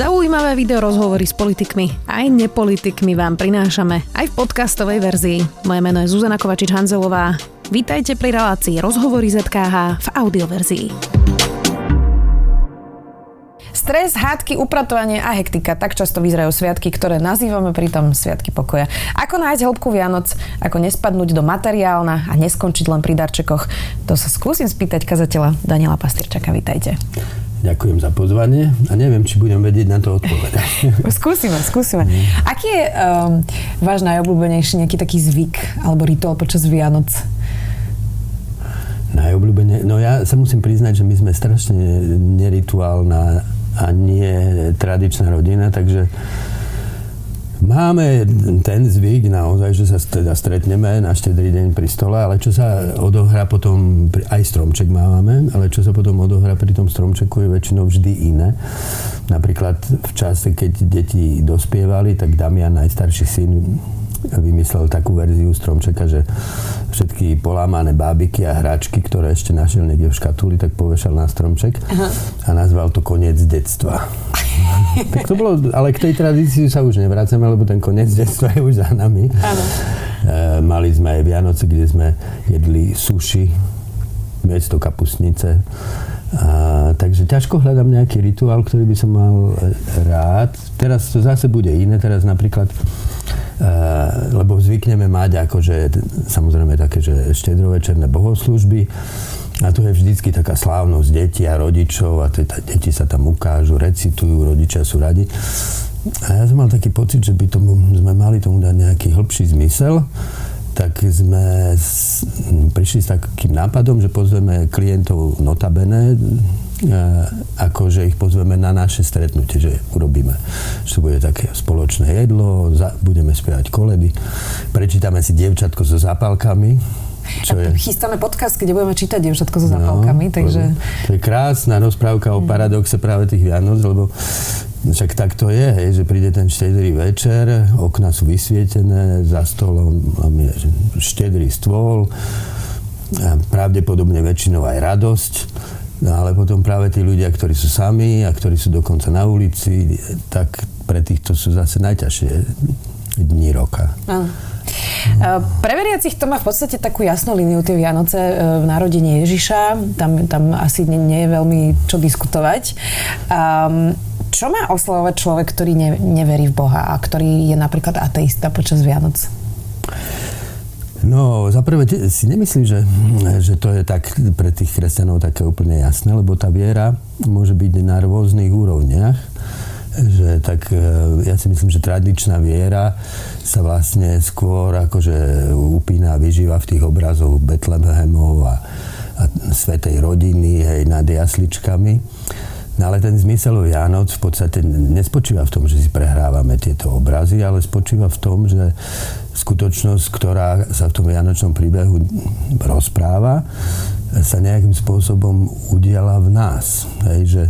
Zaujímavé video rozhovory s politikmi aj nepolitikmi vám prinášame aj v podcastovej verzii. Moje meno je Zuzana Kovačič-Hanzelová. Vítajte pri relácii Rozhovory ZKH v audioverzii. Stres, hádky, upratovanie a hektika. Tak často vyzerajú sviatky, ktoré nazývame pritom sviatky pokoja. Ako nájsť hĺbku Vianoc, ako nespadnúť do materiálna a neskončiť len pri darčekoch. To sa skúsim spýtať kazateľa Daniela Pastyrčaka. Vítajte. Ďakujem za pozvanie a neviem, či budem vedieť na to odpovedať. skúsime, skúsime. Aký je um, váš najobľúbenejší nejaký taký zvyk alebo rituál počas Vianoc? Najobľúbenejší? No ja sa musím priznať, že my sme strašne nerituálna a nie tradičná rodina, takže Máme ten zvyk naozaj, že sa teda stretneme na štedrý deň pri stole, ale čo sa odohrá potom, aj stromček máme, ale čo sa potom odohrá pri tom stromčeku je väčšinou vždy iné. Napríklad v čase, keď deti dospievali, tak Damian, najstarší syn, vymyslel takú verziu stromčeka, že všetky polámané bábiky a hračky, ktoré ešte našiel niekde v škatuli, tak povešal na stromček Aha. a nazval to koniec detstva. tak to bolo, ale k tej tradícii sa už nevracame, lebo ten koniec detstva je už za nami. Áno. E, mali sme aj Vianoce, kde sme jedli suši, miesto kapusnice. A, takže ťažko hľadám nejaký rituál, ktorý by som mal rád. Teraz to zase bude iné. Teraz napríklad Eh, lebo zvykneme mať akože samozrejme také, že štedrovečerné bohoslužby a tu je vždycky taká slávnosť detí a rodičov a teda deti sa tam ukážu, recitujú, rodičia sú radi. A ja som mal taký pocit, že by tomu, sme mali tomu dať nejaký hĺbší zmysel tak sme s, prišli s takým nápadom, že pozveme klientov notabene, e, ako že ich pozveme na naše stretnutie, že urobíme, že to bude také spoločné jedlo, za, budeme spievať koledy, prečítame si dievčatko so zápalkami, čo je... Chystáme podcast, kde budeme čítať dievčatko so zápalkami, no, takže... To je krásna rozprávka o paradoxe práve tých Vianoc, lebo však tak to je, hej, že príde ten štedrý večer, okna sú vysvietené, za stolom máme štedrý stôl, pravdepodobne väčšinou aj radosť, no ale potom práve tí ľudia, ktorí sú sami a ktorí sú dokonca na ulici, tak pre týchto sú zase najťažšie dní roka. Áno. Pre veriacich to má v podstate takú jasnú líniu tie Vianoce e, v narodení Ježiša. Tam, tam asi nie, nie je veľmi čo diskutovať. Um, čo má oslavovať človek, ktorý ne, neverí v Boha a ktorý je napríklad ateista počas Vianoc? No, za prvé si nemyslím, že, že to je tak pre tých kresťanov také úplne jasné, lebo tá viera môže byť na rôznych úrovniach že tak e, ja si myslím, že tradičná viera sa vlastne skôr akože upína a vyžíva v tých obrazoch Betlehemov a, a svetej rodiny, hej, nad jasličkami. No ale ten zmysel Vianoc v podstate nespočíva v tom, že si prehrávame tieto obrazy, ale spočíva v tom, že skutočnosť, ktorá sa v tom Vianočnom príbehu rozpráva, sa nejakým spôsobom udiala v nás. Hej, že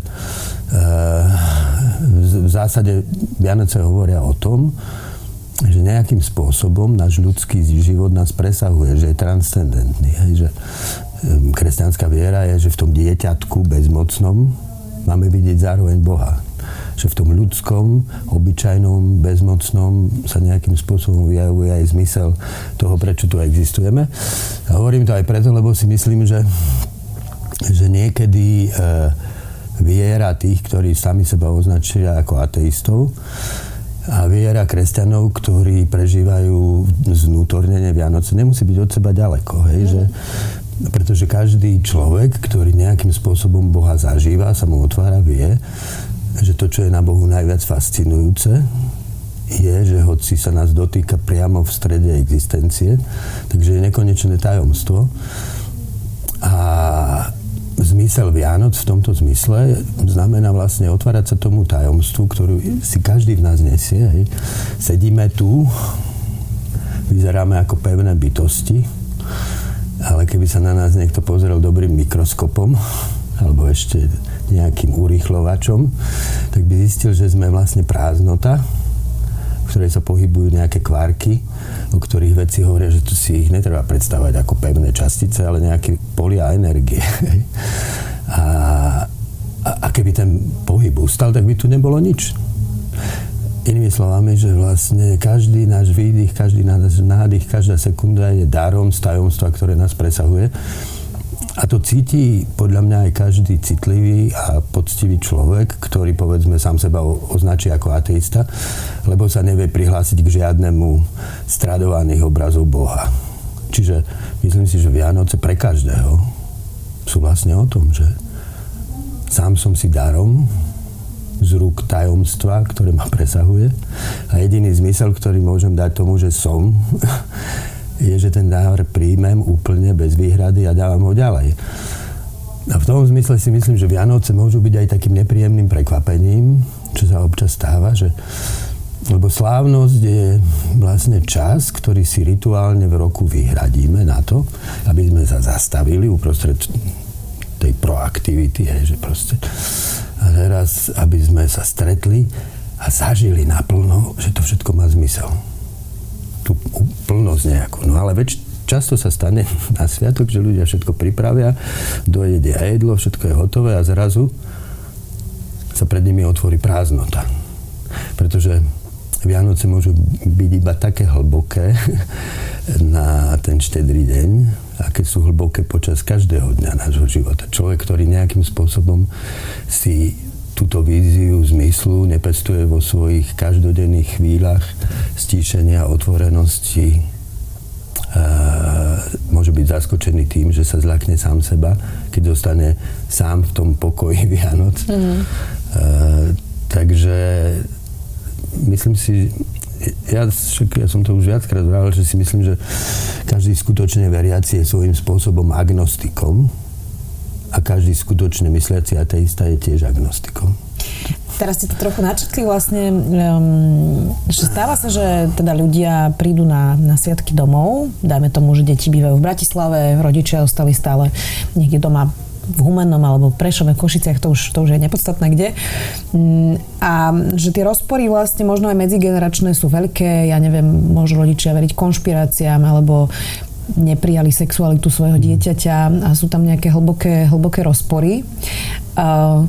v zásade Vianoce hovoria o tom, že nejakým spôsobom náš ľudský život nás presahuje, že je transcendentný. Že kresťanská viera je, že v tom dieťatku bezmocnom, máme vidieť zároveň Boha. Že v tom ľudskom, obyčajnom, bezmocnom sa nejakým spôsobom vyjavuje aj zmysel toho, prečo tu existujeme. A hovorím to aj preto, lebo si myslím, že, že niekedy e, viera tých, ktorí sami seba označia ako ateistov, a viera kresťanov, ktorí prežívajú znútornenie Vianoce, nemusí byť od seba ďaleko. Hej? Že, pretože každý človek, ktorý nejakým spôsobom Boha zažíva, sa mu otvára, vie, že to, čo je na Bohu najviac fascinujúce, je, že hoci sa nás dotýka priamo v strede existencie, takže je nekonečné tajomstvo. A zmysel Vianoc v tomto zmysle znamená vlastne otvárať sa tomu tajomstvu, ktorú si každý v nás nesie. Hej. Sedíme tu, vyzeráme ako pevné bytosti, ale keby sa na nás niekto pozrel dobrým mikroskopom, alebo ešte nejakým urýchlovačom, tak by zistil, že sme vlastne prázdnota, ktorej sa pohybujú nejaké kvárky, o ktorých veci hovoria, že tu si ich netreba predstavať ako pevné častice, ale nejaké polia energie. A a, a keby ten pohyb ustal, tak by tu nebolo nič. Inými slovami, že vlastne každý náš výdych, každý náš nádych, každá sekunda je darom z tajomstva, ktoré nás presahuje. A to cíti podľa mňa aj každý citlivý a poctivý človek, ktorý povedzme sám seba označí ako ateista, lebo sa nevie prihlásiť k žiadnemu stradovaných obrazov Boha. Čiže myslím si, že Vianoce pre každého sú vlastne o tom, že sám som si darom z rúk tajomstva, ktoré ma presahuje. A jediný zmysel, ktorý môžem dať tomu, že som, je, že ten dar príjmem úplne bez výhrady a dávam ho ďalej. A v tom zmysle si myslím, že Vianoce môžu byť aj takým nepríjemným prekvapením, čo sa občas stáva, že lebo slávnosť je vlastne čas, ktorý si rituálne v roku vyhradíme na to, aby sme sa zastavili uprostred tej proaktivity, hej, že proste a teraz, aby sme sa stretli a zažili naplno, že to všetko má zmysel. Tú plnosť nejakú. No ale väč, často sa stane na sviatok, že ľudia všetko pripravia, dojede jedlo, všetko je hotové a zrazu sa pred nimi otvorí prázdnota. Pretože Vianoce môžu byť iba také hlboké na ten štedrý deň, aké sú hlboké počas každého dňa nášho života. Človek, ktorý nejakým spôsobom si túto víziu zmyslu nepestuje vo svojich každodenných chvíľach stíšenia, otvorenosti, môže byť zaskočený tým, že sa zľakne sám seba, keď zostane sám v tom pokoji Vianoc. Mm. takže myslím si, ja, ja som to už viackrát vravil, že si myslím, že každý skutočne veriaci je svojím spôsobom agnostikom a každý skutočne mysliaci ateista je tiež agnostikom. Teraz ste to trochu načrtli vlastne, um, že stáva sa, že teda ľudia prídu na, na sviatky domov, dajme tomu, že deti bývajú v Bratislave, rodičia ostali stále niekde doma v Humennom alebo v Prešove, Košiciach, to už, to už je nepodstatné kde. Mm, a že tie rozpory vlastne možno aj medzigeneračné sú veľké, ja neviem, môžu rodičia veriť konšpiráciám alebo neprijali sexualitu svojho dieťaťa a sú tam nejaké hlboké, hlboké rozpory. Uh,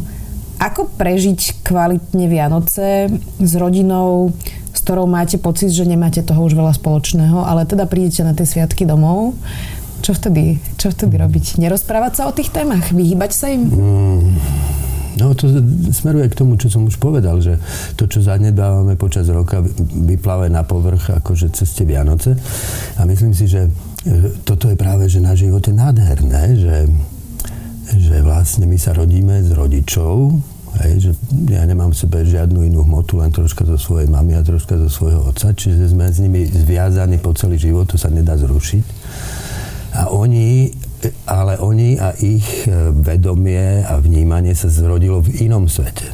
ako prežiť kvalitne Vianoce s rodinou, s ktorou máte pocit, že nemáte toho už veľa spoločného, ale teda prídete na tie sviatky domov čo vtedy, čo vtedy robiť? Nerozprávať sa o tých témach? Vyhýbať sa im? Mm. No to smeruje k tomu, čo som už povedal, že to, čo zanedbávame počas roka, vyplave na povrch akože cez tie Vianoce. A myslím si, že toto je práve, že na živote nádherné, že, že vlastne my sa rodíme z rodičov, Hej, že ja nemám v sebe žiadnu inú hmotu, len troška zo svojej mamy a troška zo svojho otca, čiže sme s nimi zviazaní po celý život, to sa nedá zrušiť. A oni, ale oni a ich e, vedomie a vnímanie sa zrodilo v inom svete.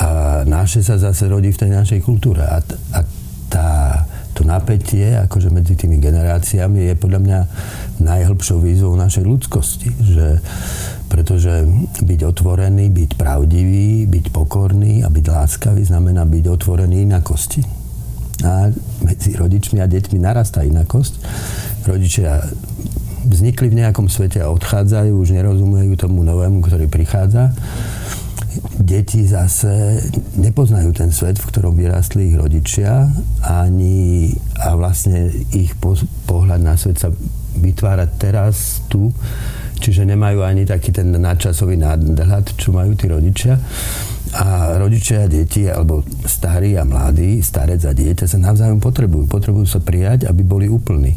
A naše sa zase rodí v tej našej kultúre. A, a to napätie akože medzi tými generáciami je podľa mňa najhlbšou výzvou našej ľudskosti. Že, pretože byť otvorený, byť pravdivý, byť pokorný a byť láskavý znamená byť otvorený inakosti. A medzi rodičmi a deťmi narastá inakosť rodičia vznikli v nejakom svete a odchádzajú, už nerozumejú tomu novému, ktorý prichádza. Deti zase nepoznajú ten svet, v ktorom vyrastli ich rodičia ani a vlastne ich po, pohľad na svet sa vytvára teraz tu, čiže nemajú ani taký ten nadčasový nadhľad, čo majú tí rodičia. A rodičia a deti, alebo starí a mladí, starec a dieťa sa navzájom potrebujú. Potrebujú sa prijať, aby boli úplní.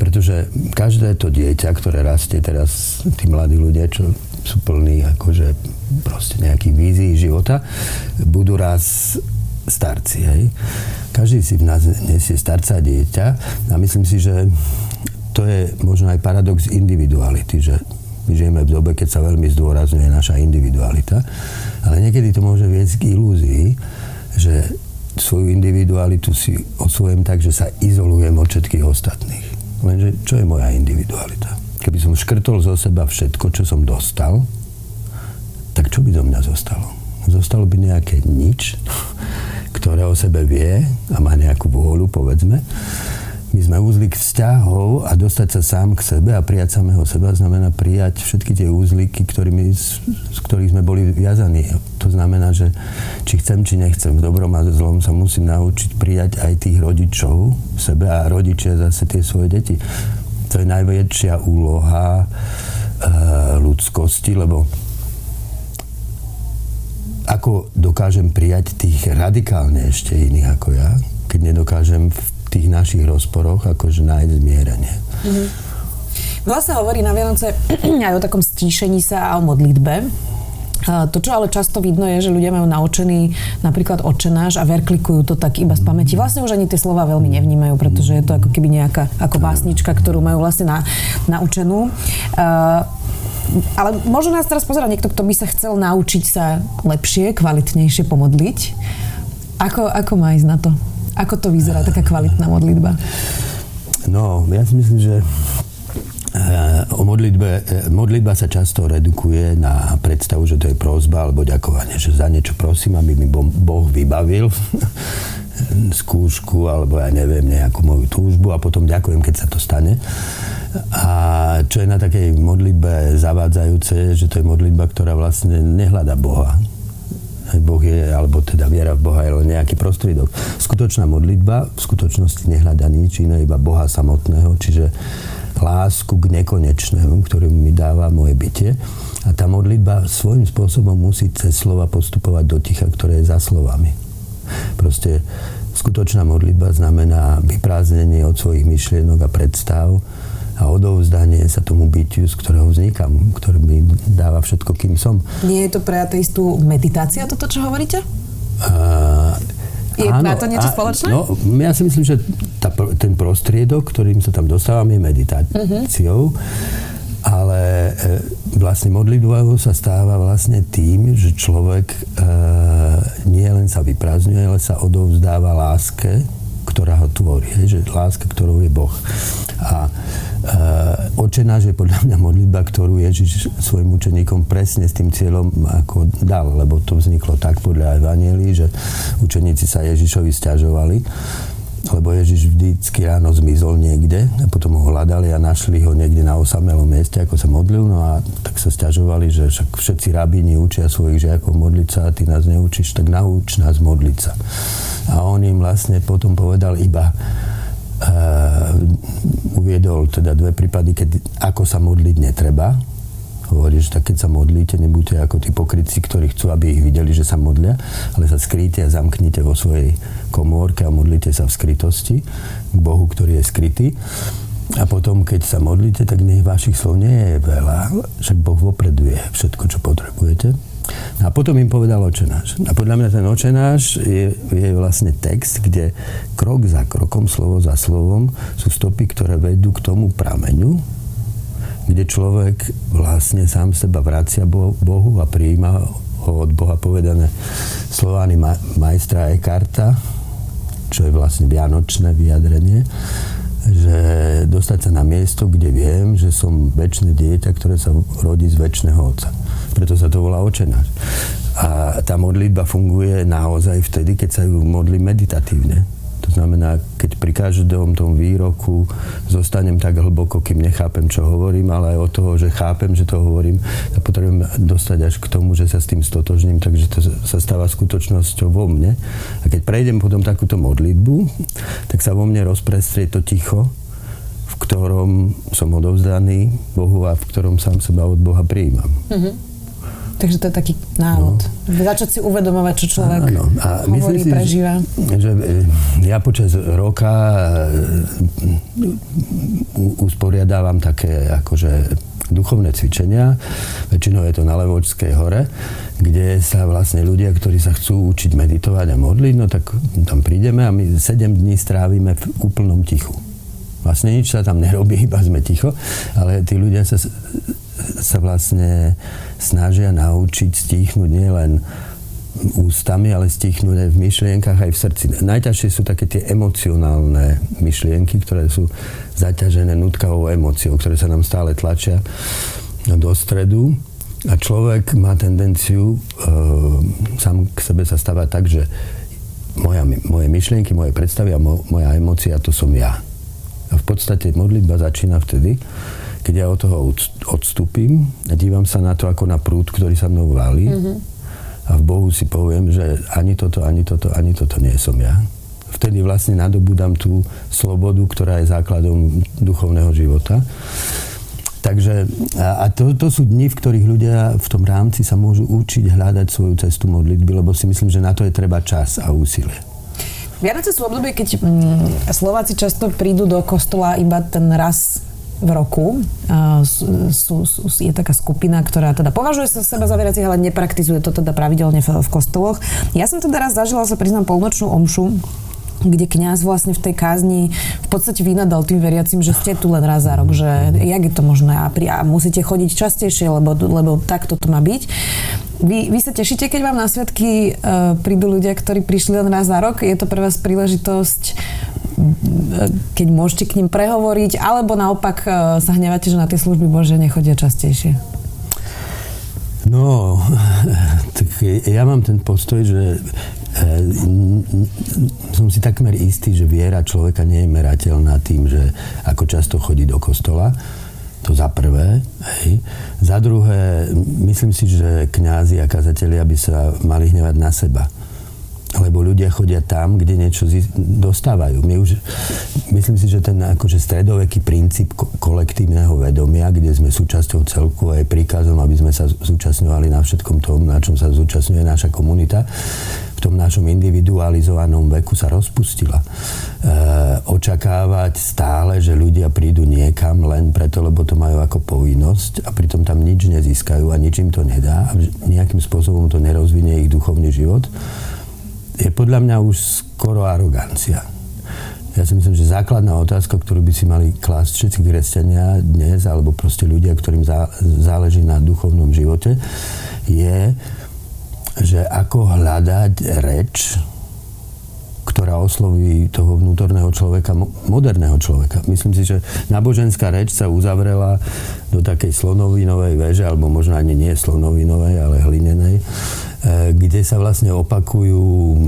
Pretože každé to dieťa, ktoré rastie teraz, tí mladí ľudia, čo sú plní akože proste nejakých vízií života, budú raz starci, hej. Každý si v nás nesie starca dieťa a myslím si, že to je možno aj paradox individuality, že my žijeme v dobe, keď sa veľmi zdôrazňuje naša individualita, ale niekedy to môže viesť k ilúzii, že svoju individualitu si osvojem tak, že sa izolujem od všetkých ostatných. Lenže čo je moja individualita? Keby som škrtol zo seba všetko, čo som dostal, tak čo by do mňa zostalo? Zostalo by nejaké nič, ktoré o sebe vie a má nejakú vôľu, povedzme. My sme úzlik vzťahov a dostať sa sám k sebe a prijať samého seba znamená prijať všetky tie úzliky, ktorými, z, ktorých sme boli viazaní. To znamená, že či chcem, či nechcem, v dobrom a zlom sa musím naučiť prijať aj tých rodičov sebe a rodičia zase tie svoje deti. To je najväčšia úloha e, ľudskosti, lebo ako dokážem prijať tých radikálne ešte iných ako ja, keď nedokážem v tých našich rozporoch akože nájsť zmierenie. Mm-hmm. Vlastne hovorí na Vianoce aj o takom stíšení sa a o modlitbe. To, čo ale často vidno, je, že ľudia majú naučený napríklad očenáš a verklikujú to tak iba z pamäti. Vlastne už ani tie slova veľmi nevnímajú, pretože je to ako keby nejaká ako básnička, ktorú majú vlastne na, naučenú. Uh, ale možno nás teraz pozerať niekto, kto by sa chcel naučiť sa lepšie, kvalitnejšie pomodliť. Ako, ako má ísť na to? Ako to vyzerá, taká kvalitná modlitba? No, ja si myslím, že o modlitbe, eh, modlitba sa často redukuje na predstavu, že to je prozba alebo ďakovanie, že za niečo prosím, aby mi Boh vybavil skúšku alebo ja neviem, nejakú moju túžbu a potom ďakujem, keď sa to stane. A čo je na takej modlitbe zavádzajúce, že to je modlitba, ktorá vlastne nehľada Boha Boh je, alebo teda viera v Boha je len nejaký prostriedok. Skutočná modlitba v skutočnosti nehľada nič iné, iba Boha samotného, čiže lásku k nekonečnému, ktorý mi dáva moje bytie. A tá modlitba svojím spôsobom musí cez slova postupovať do ticha, ktoré je za slovami. Proste skutočná modlitba znamená vyprázdnenie od svojich myšlienok a predstav, a odovzdanie sa tomu bytiu, z ktorého vznikám, ktorý mi dáva všetko, kým som. Nie je to pre ateistu meditácia, toto, čo hovoríte? Uh, je áno, to niečo spoločné? No, ja si myslím, že tá, ten prostriedok, ktorým sa tam dostávam, je meditáciou. Uh-huh. Ale e, vlastne modlitbou sa stáva vlastne tým, že človek e, nie len sa vyprázdňuje, ale sa odovzdáva láske, ktorá ho tvorí. Hej, že láska, ktorou je Boh. A Uh, Oče náš je podľa mňa modlitba, ktorú Ježiš svojim učeníkom presne s tým cieľom ako dal, lebo to vzniklo tak podľa Evangelií, že učeníci sa Ježišovi stiažovali, lebo Ježiš vždycky ráno zmizol niekde a potom ho hľadali a našli ho niekde na osamelom mieste, ako sa modlil, no a tak sa stiažovali, že však všetci rabíni učia svojich žiakov modliť sa a ty nás neučíš, tak nauč nás modliť sa. A on im vlastne potom povedal iba, uh, uviedol teda dve prípady, keď ako sa modliť netreba. Hovorí, že tak keď sa modlíte, nebuďte ako tí pokrytci, ktorí chcú, aby ich videli, že sa modlia, ale sa skryte a zamknite vo svojej komórke a modlite sa v skrytosti k Bohu, ktorý je skrytý. A potom, keď sa modlíte, tak nech vašich slov nie je veľa, však Boh vopred vie všetko, čo potrebujete a potom im povedal očenáš. A podľa mňa ten očenáš je, je vlastne text, kde krok za krokom, slovo za slovom sú stopy, ktoré vedú k tomu prameňu, kde človek vlastne sám seba vracia Bohu a prijíma ho od Boha povedané slovány ma- majstra Ekarta, čo je vlastne vianočné vyjadrenie, že dostať sa na miesto, kde viem, že som väčšie dieťa, ktoré sa rodí z väčšného otca preto sa to volá očenáš. A tá modlitba funguje naozaj vtedy, keď sa ju modlí meditatívne. Znamená, keď pri každom tom výroku zostanem tak hlboko, kým nechápem, čo hovorím, ale aj od toho, že chápem, že to hovorím, a potrebujem dostať až k tomu, že sa s tým stotožním, takže to sa stáva skutočnosťou vo mne. A keď prejdem potom takúto modlitbu, tak sa vo mne rozprestrie to ticho, v ktorom som odovzdaný Bohu a v ktorom sám seba od Boha prijímam. Mm-hmm. Takže to je taký návod. No. Začať si uvedomovať, čo človek Áno. A hovorí, si, prežíva. Že, že ja počas roka e, usporiadávam také akože duchovné cvičenia. Väčšinou je to na Levočskej hore, kde sa vlastne ľudia, ktorí sa chcú učiť meditovať a modliť, no tak tam prídeme a my 7 dní strávime v úplnom tichu. Vlastne nič sa tam nerobí, iba sme ticho, ale tí ľudia sa sa vlastne snažia naučiť stichnúť nielen ústami, ale stichnúť aj v myšlienkach, aj v srdci. Najťažšie sú také tie emocionálne myšlienky, ktoré sú zaťažené nutkavou emóciou, ktoré sa nám stále tlačia do stredu. A človek má tendenciu e, sám k sebe sa stávať tak, že moja, moje myšlienky, moje predstavy a mo, moja emócia, to som ja. podstate modlitba začína vtedy, keď ja od toho odstúpim a dívam sa na to ako na prúd, ktorý sa mnou valí mm-hmm. a v Bohu si poviem, že ani toto, ani toto, ani toto nie som ja. Vtedy vlastne nadobudám tú slobodu, ktorá je základom duchovného života. Takže a to, to sú dni, v ktorých ľudia v tom rámci sa môžu učiť hľadať svoju cestu modlitby, lebo si myslím, že na to je treba čas a úsilie. Vianoce sú obdobie, keď mm, Slováci často prídu do kostola iba ten raz v roku. sú, sú, je taká skupina, ktorá teda považuje sa seba za veriacich, ale nepraktizuje to teda pravidelne v, v kostoloch. Ja som teda raz zažila, sa priznám, polnočnú omšu kde kňaz vlastne v tej kázni v podstate vynadal tým veriacim, že ste tu len raz za rok, že jak je to možné a, pri, a musíte chodiť častejšie, lebo, lebo takto to má byť. Vy, vy sa tešíte, keď vám na sviatky uh, prídu ľudia, ktorí prišli len raz za rok? Je to pre vás príležitosť, keď môžete k ním prehovoriť, alebo naopak uh, sa hnevate, že na tie služby Bože nechodia častejšie? No, tak ja mám ten postoj, že som si takmer istý, že viera človeka nie je merateľná tým, že ako často chodí do kostola. To za prvé. Hej. Za druhé, myslím si, že kňazi a kazatelia by sa mali hnevať na seba lebo ľudia chodia tam, kde niečo dostávajú. My už, myslím si, že ten akože stredoveký princíp kolektívneho vedomia, kde sme súčasťou celku a je príkazom, aby sme sa zúčastňovali na všetkom tom, na čom sa zúčastňuje naša komunita, v tom našom individualizovanom veku sa rozpustila. E, očakávať stále, že ľudia prídu niekam len preto, lebo to majú ako povinnosť a pritom tam nič nezískajú a nič im to nedá a nejakým spôsobom to nerozvinie ich duchovný život, je podľa mňa už skoro arogancia. Ja si myslím, že základná otázka, ktorú by si mali klásť všetci kresťania dnes, alebo proste ľudia, ktorým záleží na duchovnom živote, je, že ako hľadať reč, ktorá osloví toho vnútorného človeka, moderného človeka. Myslím si, že náboženská reč sa uzavrela do takej slonovinovej veže, alebo možno ani nie slonovinovej, ale hlinenej, kde sa vlastne opakujú e,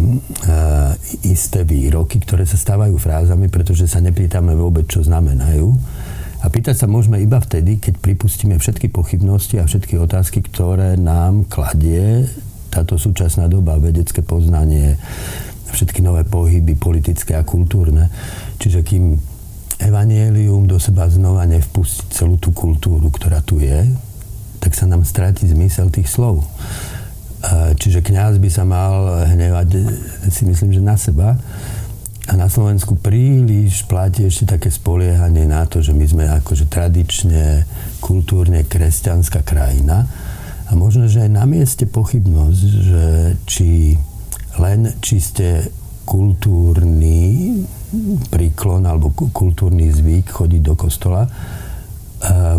isté výroky, ktoré sa stávajú frázami, pretože sa nepýtame vôbec, čo znamenajú. A pýtať sa môžeme iba vtedy, keď pripustíme všetky pochybnosti a všetky otázky, ktoré nám kladie táto súčasná doba, vedecké poznanie, všetky nové pohyby politické a kultúrne. Čiže kým evanielium do seba znova nevpustí celú tú kultúru, ktorá tu je, tak sa nám stráti zmysel tých slov. Čiže kňaz by sa mal hnevať, si myslím, že na seba. A na Slovensku príliš platí ešte také spoliehanie na to, že my sme akože tradične, kultúrne kresťanská krajina. A možno, že aj na mieste pochybnosť, že či len čiste kultúrny príklon alebo kultúrny zvyk chodiť do kostola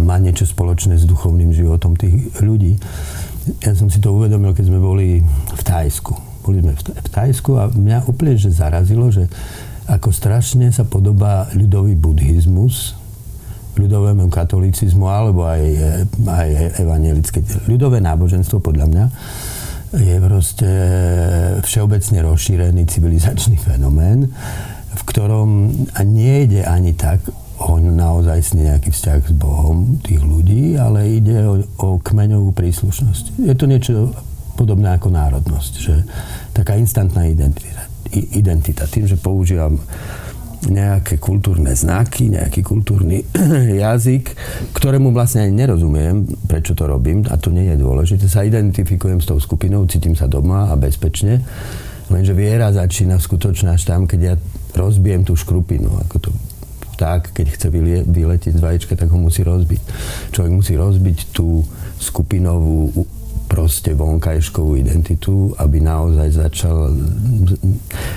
má niečo spoločné s duchovným životom tých ľudí ja som si to uvedomil, keď sme boli v Tajsku. Boli sme v Tajsku a mňa úplne že zarazilo, že ako strašne sa podobá ľudový buddhizmus ľudovému katolicizmu alebo aj, aj evangelické. Ľudové náboženstvo podľa mňa je proste všeobecne rozšírený civilizačný fenomén, v ktorom nejde ani tak o naozaj nejaký vzťah s Bohom tých ľudí, ale ide o, o kmeňovú príslušnosť. Je to niečo podobné ako národnosť, že taká instantná identita. identita. Tým, že používam nejaké kultúrne znaky, nejaký kultúrny jazyk, ktorému vlastne ani nerozumiem, prečo to robím, a to nie je dôležité. Sa identifikujem s tou skupinou, cítim sa doma a bezpečne, lenže viera začína skutočne až tam, keď ja rozbijem tú škrupinu, ako to vták, keď chce vyletieť z vajíčka, tak ho musí rozbiť. Človek musí rozbiť tú skupinovú proste vonkajškovú identitu, aby naozaj začal,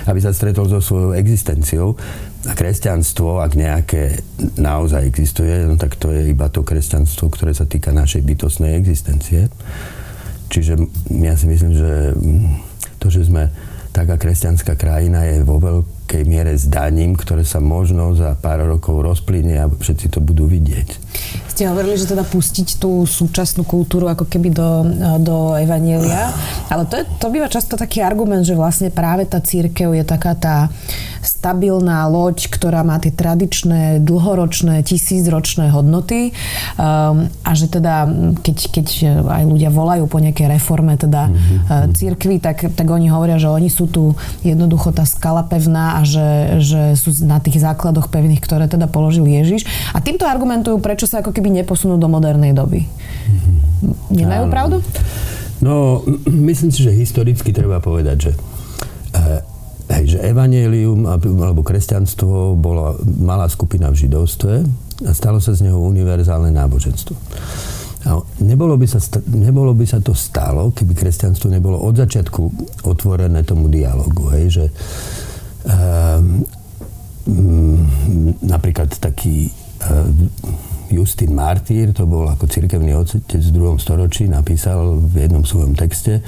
aby sa stretol so svojou existenciou. A kresťanstvo, ak nejaké naozaj existuje, no tak to je iba to kresťanstvo, ktoré sa týka našej bytostnej existencie. Čiže ja si myslím, že to, že sme taká kresťanská krajina je vo veľk veľkej miere zdaním, ktoré sa možno za pár rokov rozplynie a všetci to budú vidieť. Ste hovorili, že teda pustiť tú súčasnú kultúru ako keby do, do Evanielia, ale to, je, to býva často taký argument, že vlastne práve tá církev je taká tá stabilná loď, ktorá má tie tradičné, dlhoročné, tisícročné hodnoty um, a že teda, keď, keď aj ľudia volajú po nejakej reforme teda mm-hmm. církvy, tak, tak oni hovoria, že oni sú tu jednoducho tá skala pevná a že, že sú na tých základoch pevných, ktoré teda položil Ježiš. A týmto argumentujú, prečo sa ako keby neposunú do modernej doby. Mm-hmm. Nemajú Áno. pravdu? No, myslím si, že historicky treba povedať, že eh, Hej, že evanelium alebo kresťanstvo bola malá skupina v židovstve a stalo sa z neho univerzálne náboženstvo. A nebolo, by sa, nebolo by sa to stalo, keby kresťanstvo nebolo od začiatku otvorené tomu dialogu. Hej, že napríklad taký um, Justin Martýr, to bol ako cirkevný otec v druhom storočí, napísal v jednom svojom texte,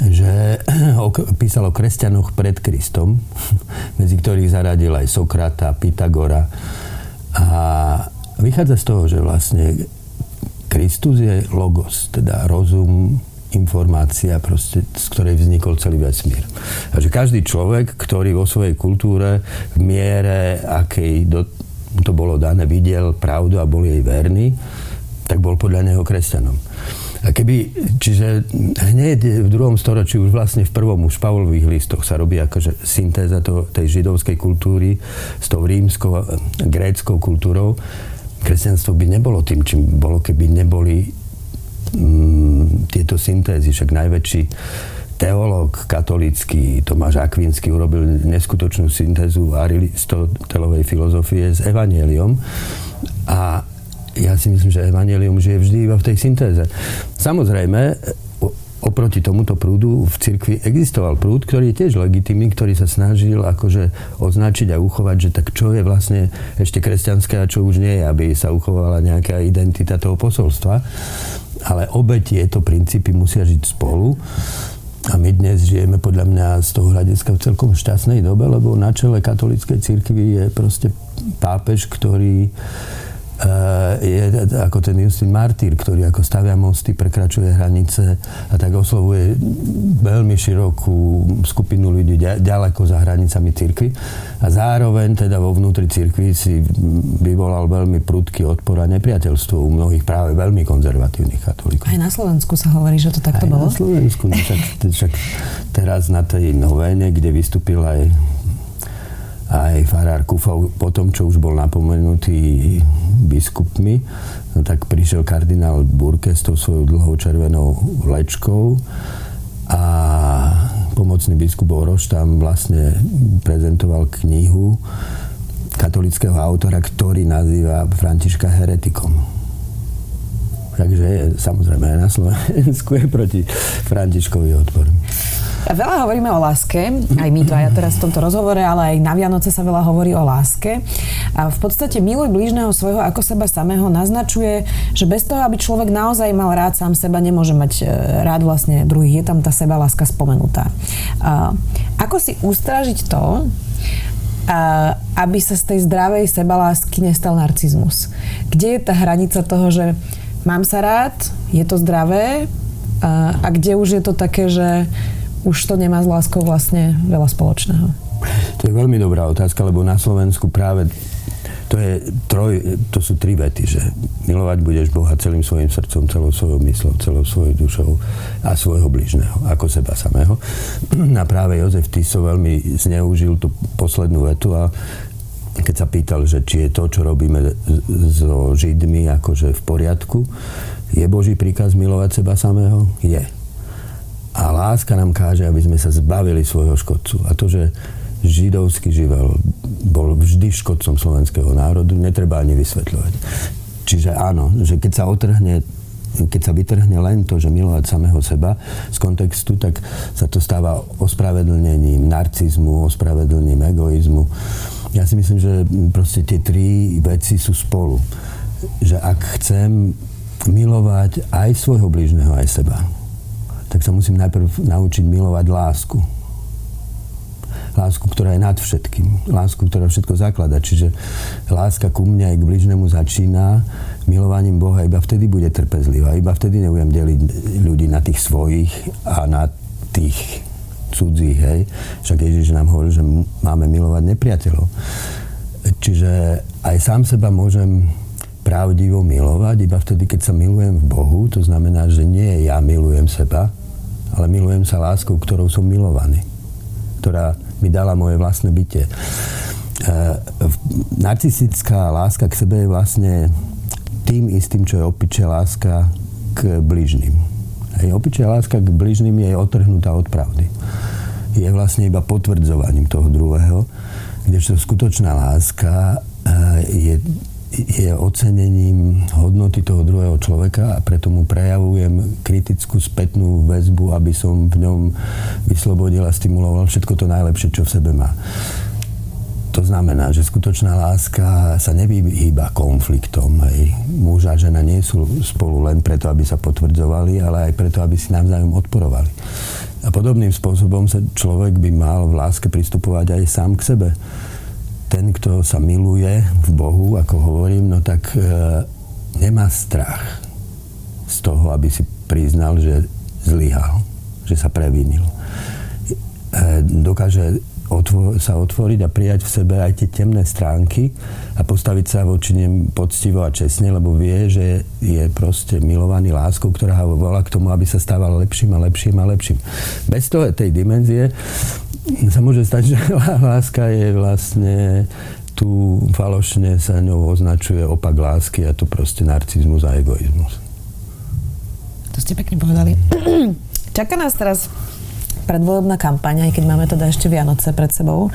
že písal o kresťanoch pred Kristom, medzi ktorých zaradil aj Sokrata, Pythagora. A vychádza z toho, že vlastne Kristus je logos, teda rozum, informácia, proste, z ktorej vznikol celý vesmír. A že každý človek, ktorý vo svojej kultúre v miere, akej do, to bolo dané, videl pravdu a bol jej verný, tak bol podľa neho kresťanom. A keby, čiže hneď v druhom storočí už vlastne v prvom už v Pavlových listoch sa robí akože syntéza to, tej židovskej kultúry s tou rímskou gréckou kultúrou. Kresťanstvo by nebolo tým, čím bolo, keby neboli mm, tieto syntézy. Však najväčší teológ katolícky Tomáš Akvinsky urobil neskutočnú syntézu aristotelovej filozofie s evanieliom a ja si myslím, že evanelium žije vždy iba v tej syntéze. Samozrejme, oproti tomuto prúdu v cirkvi existoval prúd, ktorý je tiež legitimný, ktorý sa snažil akože označiť a uchovať, že tak čo je vlastne ešte kresťanské a čo už nie je, aby sa uchovala nejaká identita toho posolstva. Ale obe tieto princípy musia žiť spolu. A my dnes žijeme podľa mňa z toho hľadiska v celkom šťastnej dobe, lebo na čele katolíckej cirkvi je proste pápež, ktorý je ako ten Justin Martyr, ktorý ako stavia mosty, prekračuje hranice a tak oslovuje veľmi širokú skupinu ľudí ďaleko za hranicami cirkvi a zároveň teda vo vnútri cirkvi si vyvolal veľmi prudký odpor a nepriateľstvo u mnohých práve veľmi konzervatívnych katolíkov. Aj na Slovensku sa hovorí, že to takto aj bolo? na Slovensku, no, však, však teraz na tej novéne, kde vystúpil aj aj farár Kufov, po tom, čo už bol napomenutý biskupmi, no tak prišiel kardinál Burke s tou svojou dlhou červenou lečkou a pomocný biskup Oroš tam vlastne prezentoval knihu katolického autora, ktorý nazýva Františka heretikom. Takže samozrejme aj na Slovensku je proti Františkovi odpor. Veľa hovoríme o láske, aj my to aj ja teraz v tomto rozhovore, ale aj na Vianoce sa veľa hovorí o láske. A v podstate miluj blížneho svojho ako seba samého naznačuje, že bez toho, aby človek naozaj mal rád sám seba, nemôže mať e, rád vlastne druhých. Je tam tá seba láska spomenutá. A ako si ustražiť to, a aby sa z tej zdravej sebalásky nestal narcizmus? Kde je tá hranica toho, že mám sa rád, je to zdravé a, a kde už je to také, že už to nemá s láskou vlastne veľa spoločného? To je veľmi dobrá otázka, lebo na Slovensku práve to, je troj, to sú tri vety, že milovať budeš Boha celým svojim srdcom, celou svojou myslou, celou svojou dušou a svojho bližného, ako seba samého. A práve Jozef Tiso veľmi zneužil tú poslednú vetu a keď sa pýtal, že či je to, čo robíme so Židmi, akože v poriadku, je Boží príkaz milovať seba samého? Je. A láska nám káže, aby sme sa zbavili svojho škodcu. A to, že židovský živel bol vždy škodcom slovenského národu, netreba ani vysvetľovať. Čiže áno, že keď sa otrhne keď sa vytrhne len to, že milovať samého seba z kontextu, tak sa to stáva ospravedlnením narcizmu, ospravedlnením egoizmu. Ja si myslím, že proste tie tri veci sú spolu. Že ak chcem milovať aj svojho blížneho, aj seba, tak sa musím najprv naučiť milovať lásku. lásku, ktorá je nad všetkým, lásku, ktorá všetko zaklada. Čiže láska ku mne aj k bližnému začína milovaním Boha, iba vtedy bude trpezlivá, iba vtedy nebudem deliť ľudí na tých svojich a na tých cudzích, hej. Však Ježiš nám hovorí, že máme milovať nepriateľov. Čiže aj sám seba môžem pravdivo milovať iba vtedy, keď sa milujem v Bohu. To znamená, že nie ja milujem seba, ale milujem sa láskou, ktorou som milovaný. Ktorá mi dala moje vlastné bytie. E, narcistická láska k sebe je vlastne tým istým, čo je opičia láska k bližným. Hej, opičia láska k bližným je otrhnutá od pravdy. Je vlastne iba potvrdzovaním toho druhého, kdežto skutočná láska e, je je ocenením hodnoty toho druhého človeka a preto mu prejavujem kritickú spätnú väzbu, aby som v ňom vyslobodil a stimuloval všetko to najlepšie, čo v sebe má. To znamená, že skutočná láska sa nevyhýba konfliktom. Hej. Muž a žena nie sú spolu len preto, aby sa potvrdzovali, ale aj preto, aby si navzájom odporovali. A podobným spôsobom sa človek by mal v láske pristupovať aj sám k sebe ten, kto sa miluje v Bohu, ako hovorím, no tak e, nemá strach z toho, aby si priznal, že zlyhal, že sa previnil. E, dokáže otvo- sa otvoriť a prijať v sebe aj tie temné stránky a postaviť sa voči nem poctivo a čestne, lebo vie, že je proste milovaný láskou, ktorá ho volá k tomu, aby sa stával lepším a lepším a lepším. Bez toho tej dimenzie sa môže stať, že láska je vlastne tu falošne sa ňou označuje opak lásky a to proste narcizmus a egoizmus. To ste pekne povedali. Čaká nás teraz predvolebná kampaň, aj keď máme teda ešte Vianoce pred sebou.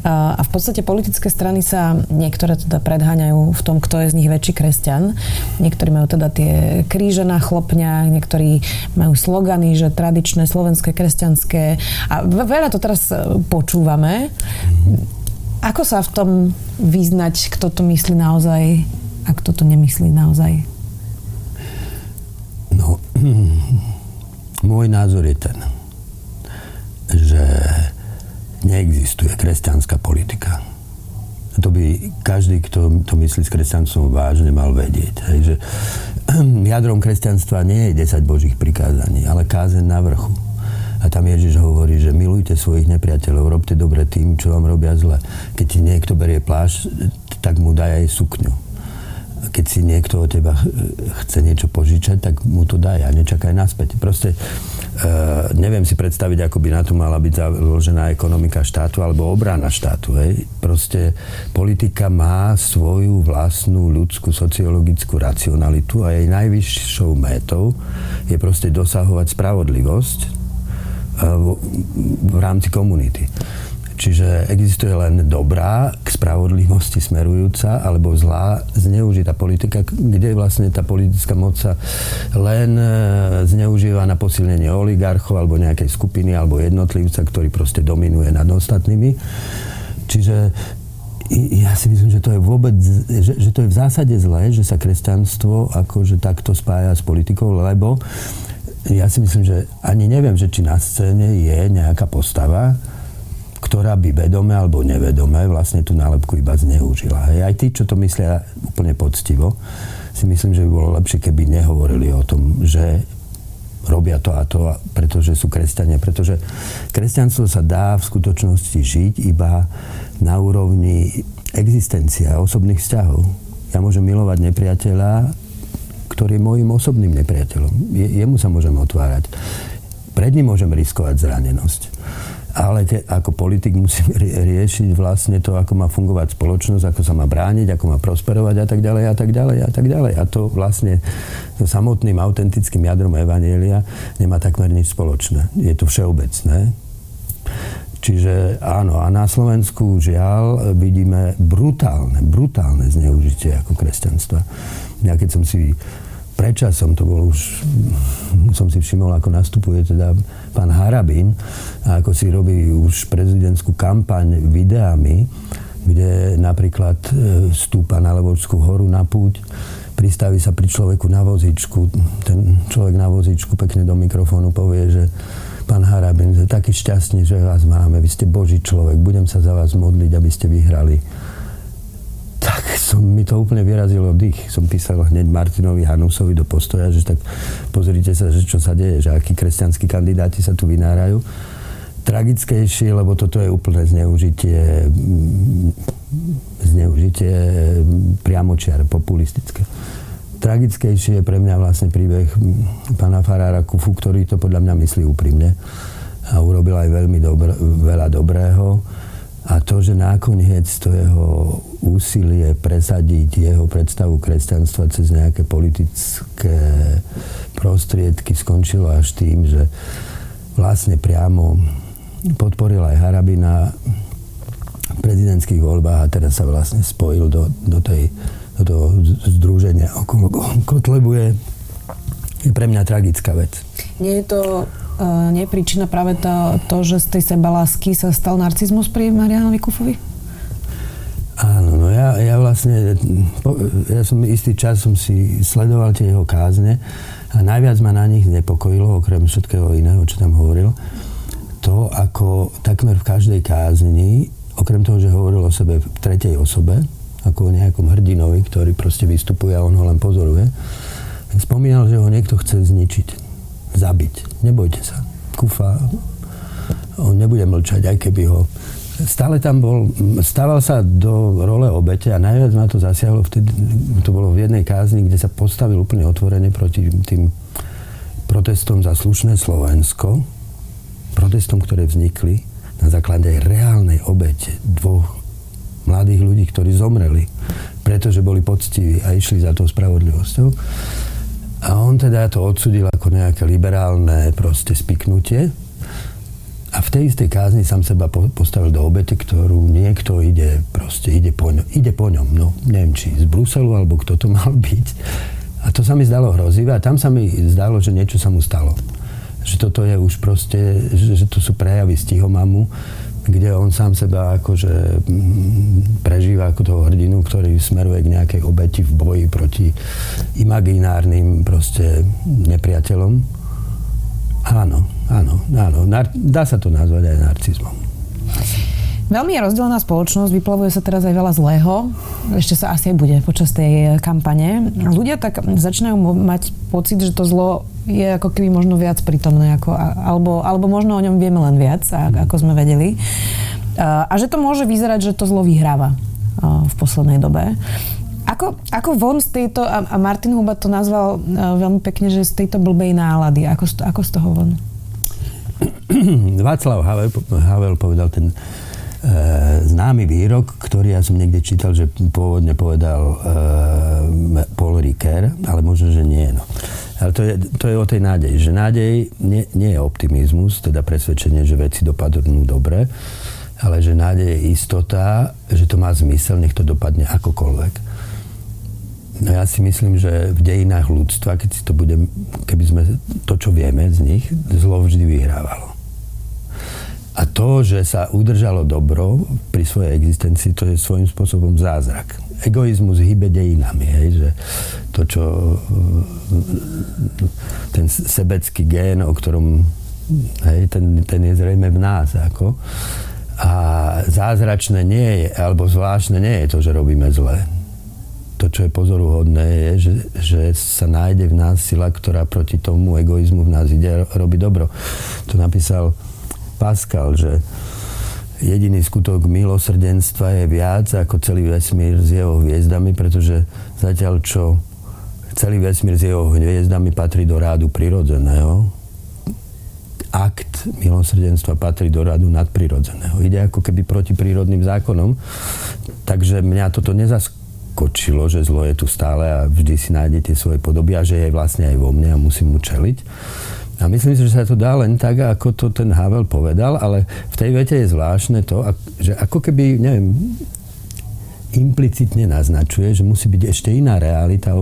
A v podstate politické strany sa niektoré teda predháňajú v tom, kto je z nich väčší kresťan. Niektorí majú teda tie kríže na chlopňa, niektorí majú slogany, že tradičné slovenské, kresťanské. A veľa to teraz e, počúvame. Ako sa v tom vyznať, kto to myslí naozaj a kto to nemyslí naozaj? No, môj názor je ten, že neexistuje kresťanská politika. To by každý, kto to myslí s kresťanstvom vážne, mal vedieť. Hej, že jadrom kresťanstva nie je 10 božích prikázaní, ale kázen na vrchu. A tam Ježiš hovorí, že milujte svojich nepriateľov, robte dobre tým, čo vám robia zle. Keď ti niekto berie pláž, tak mu daj aj sukňu. Keď si niekto od teba chce niečo požičať, tak mu to daj a nečakaj naspäť. Proste neviem si predstaviť, ako by na to mala byť založená ekonomika štátu alebo obrana štátu. Hej. Proste politika má svoju vlastnú ľudskú sociologickú racionalitu a jej najvyššou métou je proste dosahovať spravodlivosť uh, v, v rámci komunity. Čiže existuje len dobrá k spravodlivosti smerujúca alebo zlá zneužitá politika, kde vlastne tá politická moc sa len e, zneužíva na posilnenie oligarchov alebo nejakej skupiny alebo jednotlivca, ktorý proste dominuje nad ostatnými. Čiže ja si myslím, že to je vôbec, že, že to je v zásade zlé, že sa kresťanstvo akože takto spája s politikou, lebo ja si myslím, že ani neviem, že či na scéne je nejaká postava, ktorá by vedome alebo nevedome vlastne tú nálepku iba zneužila. Hej. Aj tí, čo to myslia úplne poctivo, si myslím, že by bolo lepšie, keby nehovorili o tom, že robia to a to, pretože sú kresťania. Pretože kresťanstvo sa dá v skutočnosti žiť iba na úrovni existencia osobných vzťahov. Ja môžem milovať nepriateľa, ktorý je môjim osobným nepriateľom. Je, jemu sa môžem otvárať. Pred ním môžem riskovať zranenosť ale ke, ako politik musím riešiť vlastne to, ako má fungovať spoločnosť, ako sa má brániť, ako má prosperovať a tak ďalej a tak ďalej a tak ďalej. A to vlastne so samotným autentickým jadrom Evanielia nemá takmer nič spoločné. Je to všeobecné. Čiže áno, a na Slovensku žiaľ vidíme brutálne, brutálne zneužitie ako kresťanstva. Ja keď som si predčasom, to bolo už, som si všimol, ako nastupuje teda pán Harabin ako si robí už prezidentskú kampaň videami, kde napríklad e, stúpa na Levočskú horu na púť, pristaví sa pri človeku na vozíčku, ten človek na vozíčku pekne do mikrofónu povie, že pán Harabin, taký šťastný, že vás máme, vy ste Boží človek, budem sa za vás modliť, aby ste vyhrali. Tak som, mi to úplne vyrazilo dých. Som písal hneď Martinovi Hanusovi do postoja, že tak pozrite sa, že čo sa deje, že akí kresťanskí kandidáti sa tu vynárajú. Tragickejšie, lebo toto je úplné zneužitie zneužitie priamočiar, populistické tragickejšie je pre mňa vlastne príbeh pána Farára Kufu, ktorý to podľa mňa myslí úprimne a urobil aj veľmi dobr, veľa dobrého. A to, že nakoniec to jeho úsilie presadiť jeho predstavu kresťanstva cez nejaké politické prostriedky skončilo až tým, že vlastne priamo podporil aj Harabina v prezidentských voľbách a teraz sa vlastne spojil do, do, tej, do toho združenia okolo Kotlebu je, pre mňa tragická vec. Nie je to nie je príčina práve to, to, že z tej sebalásky sa stal narcizmus pri Marianovi Kufovi? Áno, no ja, ja vlastne, ja som istý čas som si sledoval tie jeho kázne a najviac ma na nich nepokojilo, okrem všetkého iného, čo tam hovoril, to, ako takmer v každej kázni, okrem toho, že hovoril o sebe v tretej osobe, ako o nejakom hrdinovi, ktorý proste vystupuje a on ho len pozoruje, spomínal, že ho niekto chce zničiť zabiť. Nebojte sa. Kufa, on nebude mlčať, aj keby ho... Stále tam bol, stával sa do role obete a najviac ma to zasiahlo vtedy, to bolo v jednej kázni, kde sa postavil úplne otvorene proti tým protestom za slušné Slovensko, protestom, ktoré vznikli na základe reálnej obete dvoch mladých ľudí, ktorí zomreli, pretože boli poctiví a išli za tou spravodlivosťou. A on teda to odsudil ako nejaké liberálne proste spiknutie. A v tej istej kázni sám seba postavil do obete, ktorú niekto ide, proste ide po, ňom, ide po ňom. No, neviem, či z Bruselu, alebo kto to mal byť. A to sa mi zdalo hrozivé a tam sa mi zdalo, že niečo sa mu stalo. Že toto je už proste, že, že to sú prejavy stihomamu, kde on sám seba akože mm, prežíva ako toho hrdinu, ktorý smeruje k nejakej obeti v boji proti imaginárnym proste nepriateľom. Áno, áno, áno. Dá sa to nazvať aj narcizmom. Veľmi je rozdelená spoločnosť, vyplavuje sa teraz aj veľa zlého. Ešte sa asi aj bude počas tej kampane. Ľudia tak začínajú mať pocit, že to zlo je ako keby možno viac prítomné, ako, alebo, alebo možno o ňom vieme len viac, ako sme vedeli. A že to môže vyzerať, že to zlo vyhráva v poslednej dobe. Ako, ako von z tejto, a Martin Huba to nazval veľmi pekne, že z tejto blbej nálady, ako, ako z toho von? Václav Havel, Havel povedal ten známy výrok, ktorý ja som niekde čítal, že pôvodne povedal e, Paul Ricoeur, ale možno, že nie. No. Ale to je, to je o tej nádeji, že nádej nie, nie je optimizmus, teda presvedčenie, že veci dopadnú dobre, ale že nádej je istota, že to má zmysel, nech to dopadne akokoľvek. No ja si myslím, že v dejinách ľudstva, keď si to budem, keby sme to, čo vieme z nich, zlo vždy vyhrávalo. A to, že sa udržalo dobro pri svojej existencii, to je svojím spôsobom zázrak. Egoizmus hýbe dejinami, hej, že to, čo ten sebecký gén, o ktorom hej, ten, ten je zrejme v nás, ako. A zázračné nie je, alebo zvláštne nie je to, že robíme zle. To, čo je pozoruhodné, je, že, že sa nájde v nás sila, ktorá proti tomu egoizmu v nás ide robiť dobro. To napísal Pascal, že jediný skutok milosrdenstva je viac ako celý vesmír s jeho hviezdami, pretože zatiaľ čo celý vesmír s jeho hviezdami patrí do rádu prirodzeného, akt milosrdenstva patrí do rádu nadprirodzeného. Ide ako keby proti prírodným zákonom. Takže mňa toto nezaskočilo, že zlo je tu stále a vždy si nájdete svoje podoby a že je vlastne aj vo mne a musím mu čeliť. A myslím si, že sa to dá len tak, ako to ten Havel povedal, ale v tej vete je zvláštne to, že ako keby, neviem, implicitne naznačuje, že musí byť ešte iná realita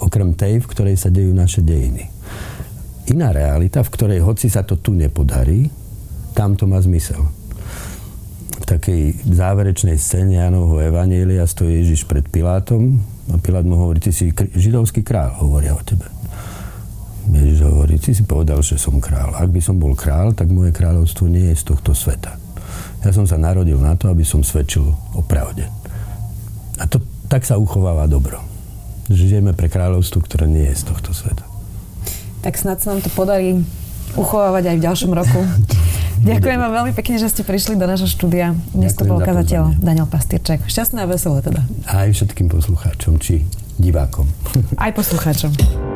okrem tej, v ktorej sa dejú naše dejiny. Iná realita, v ktorej hoci sa to tu nepodarí, tam to má zmysel. V takej záverečnej scéne Janovho Evanielia stojí Ježiš pred Pilátom a Pilát mu hovorí, ty si židovský král, hovoria o tebe. Ježiš hovorí, si si povedal, že som král. Ak by som bol král, tak moje kráľovstvo nie je z tohto sveta. Ja som sa narodil na to, aby som svedčil o pravde. A to, tak sa uchováva dobro. Žijeme pre kráľovstvo, ktoré nie je z tohto sveta. Tak snad sa nám to podarí uchovávať aj v ďalšom roku. Ďakujem vám veľmi pekne, že ste prišli do nášho štúdia. Dnes to bol kazateľ Daniel Pastierček. Šťastné a veselé teda. Aj všetkým poslucháčom, či divákom. Aj poslucháčom.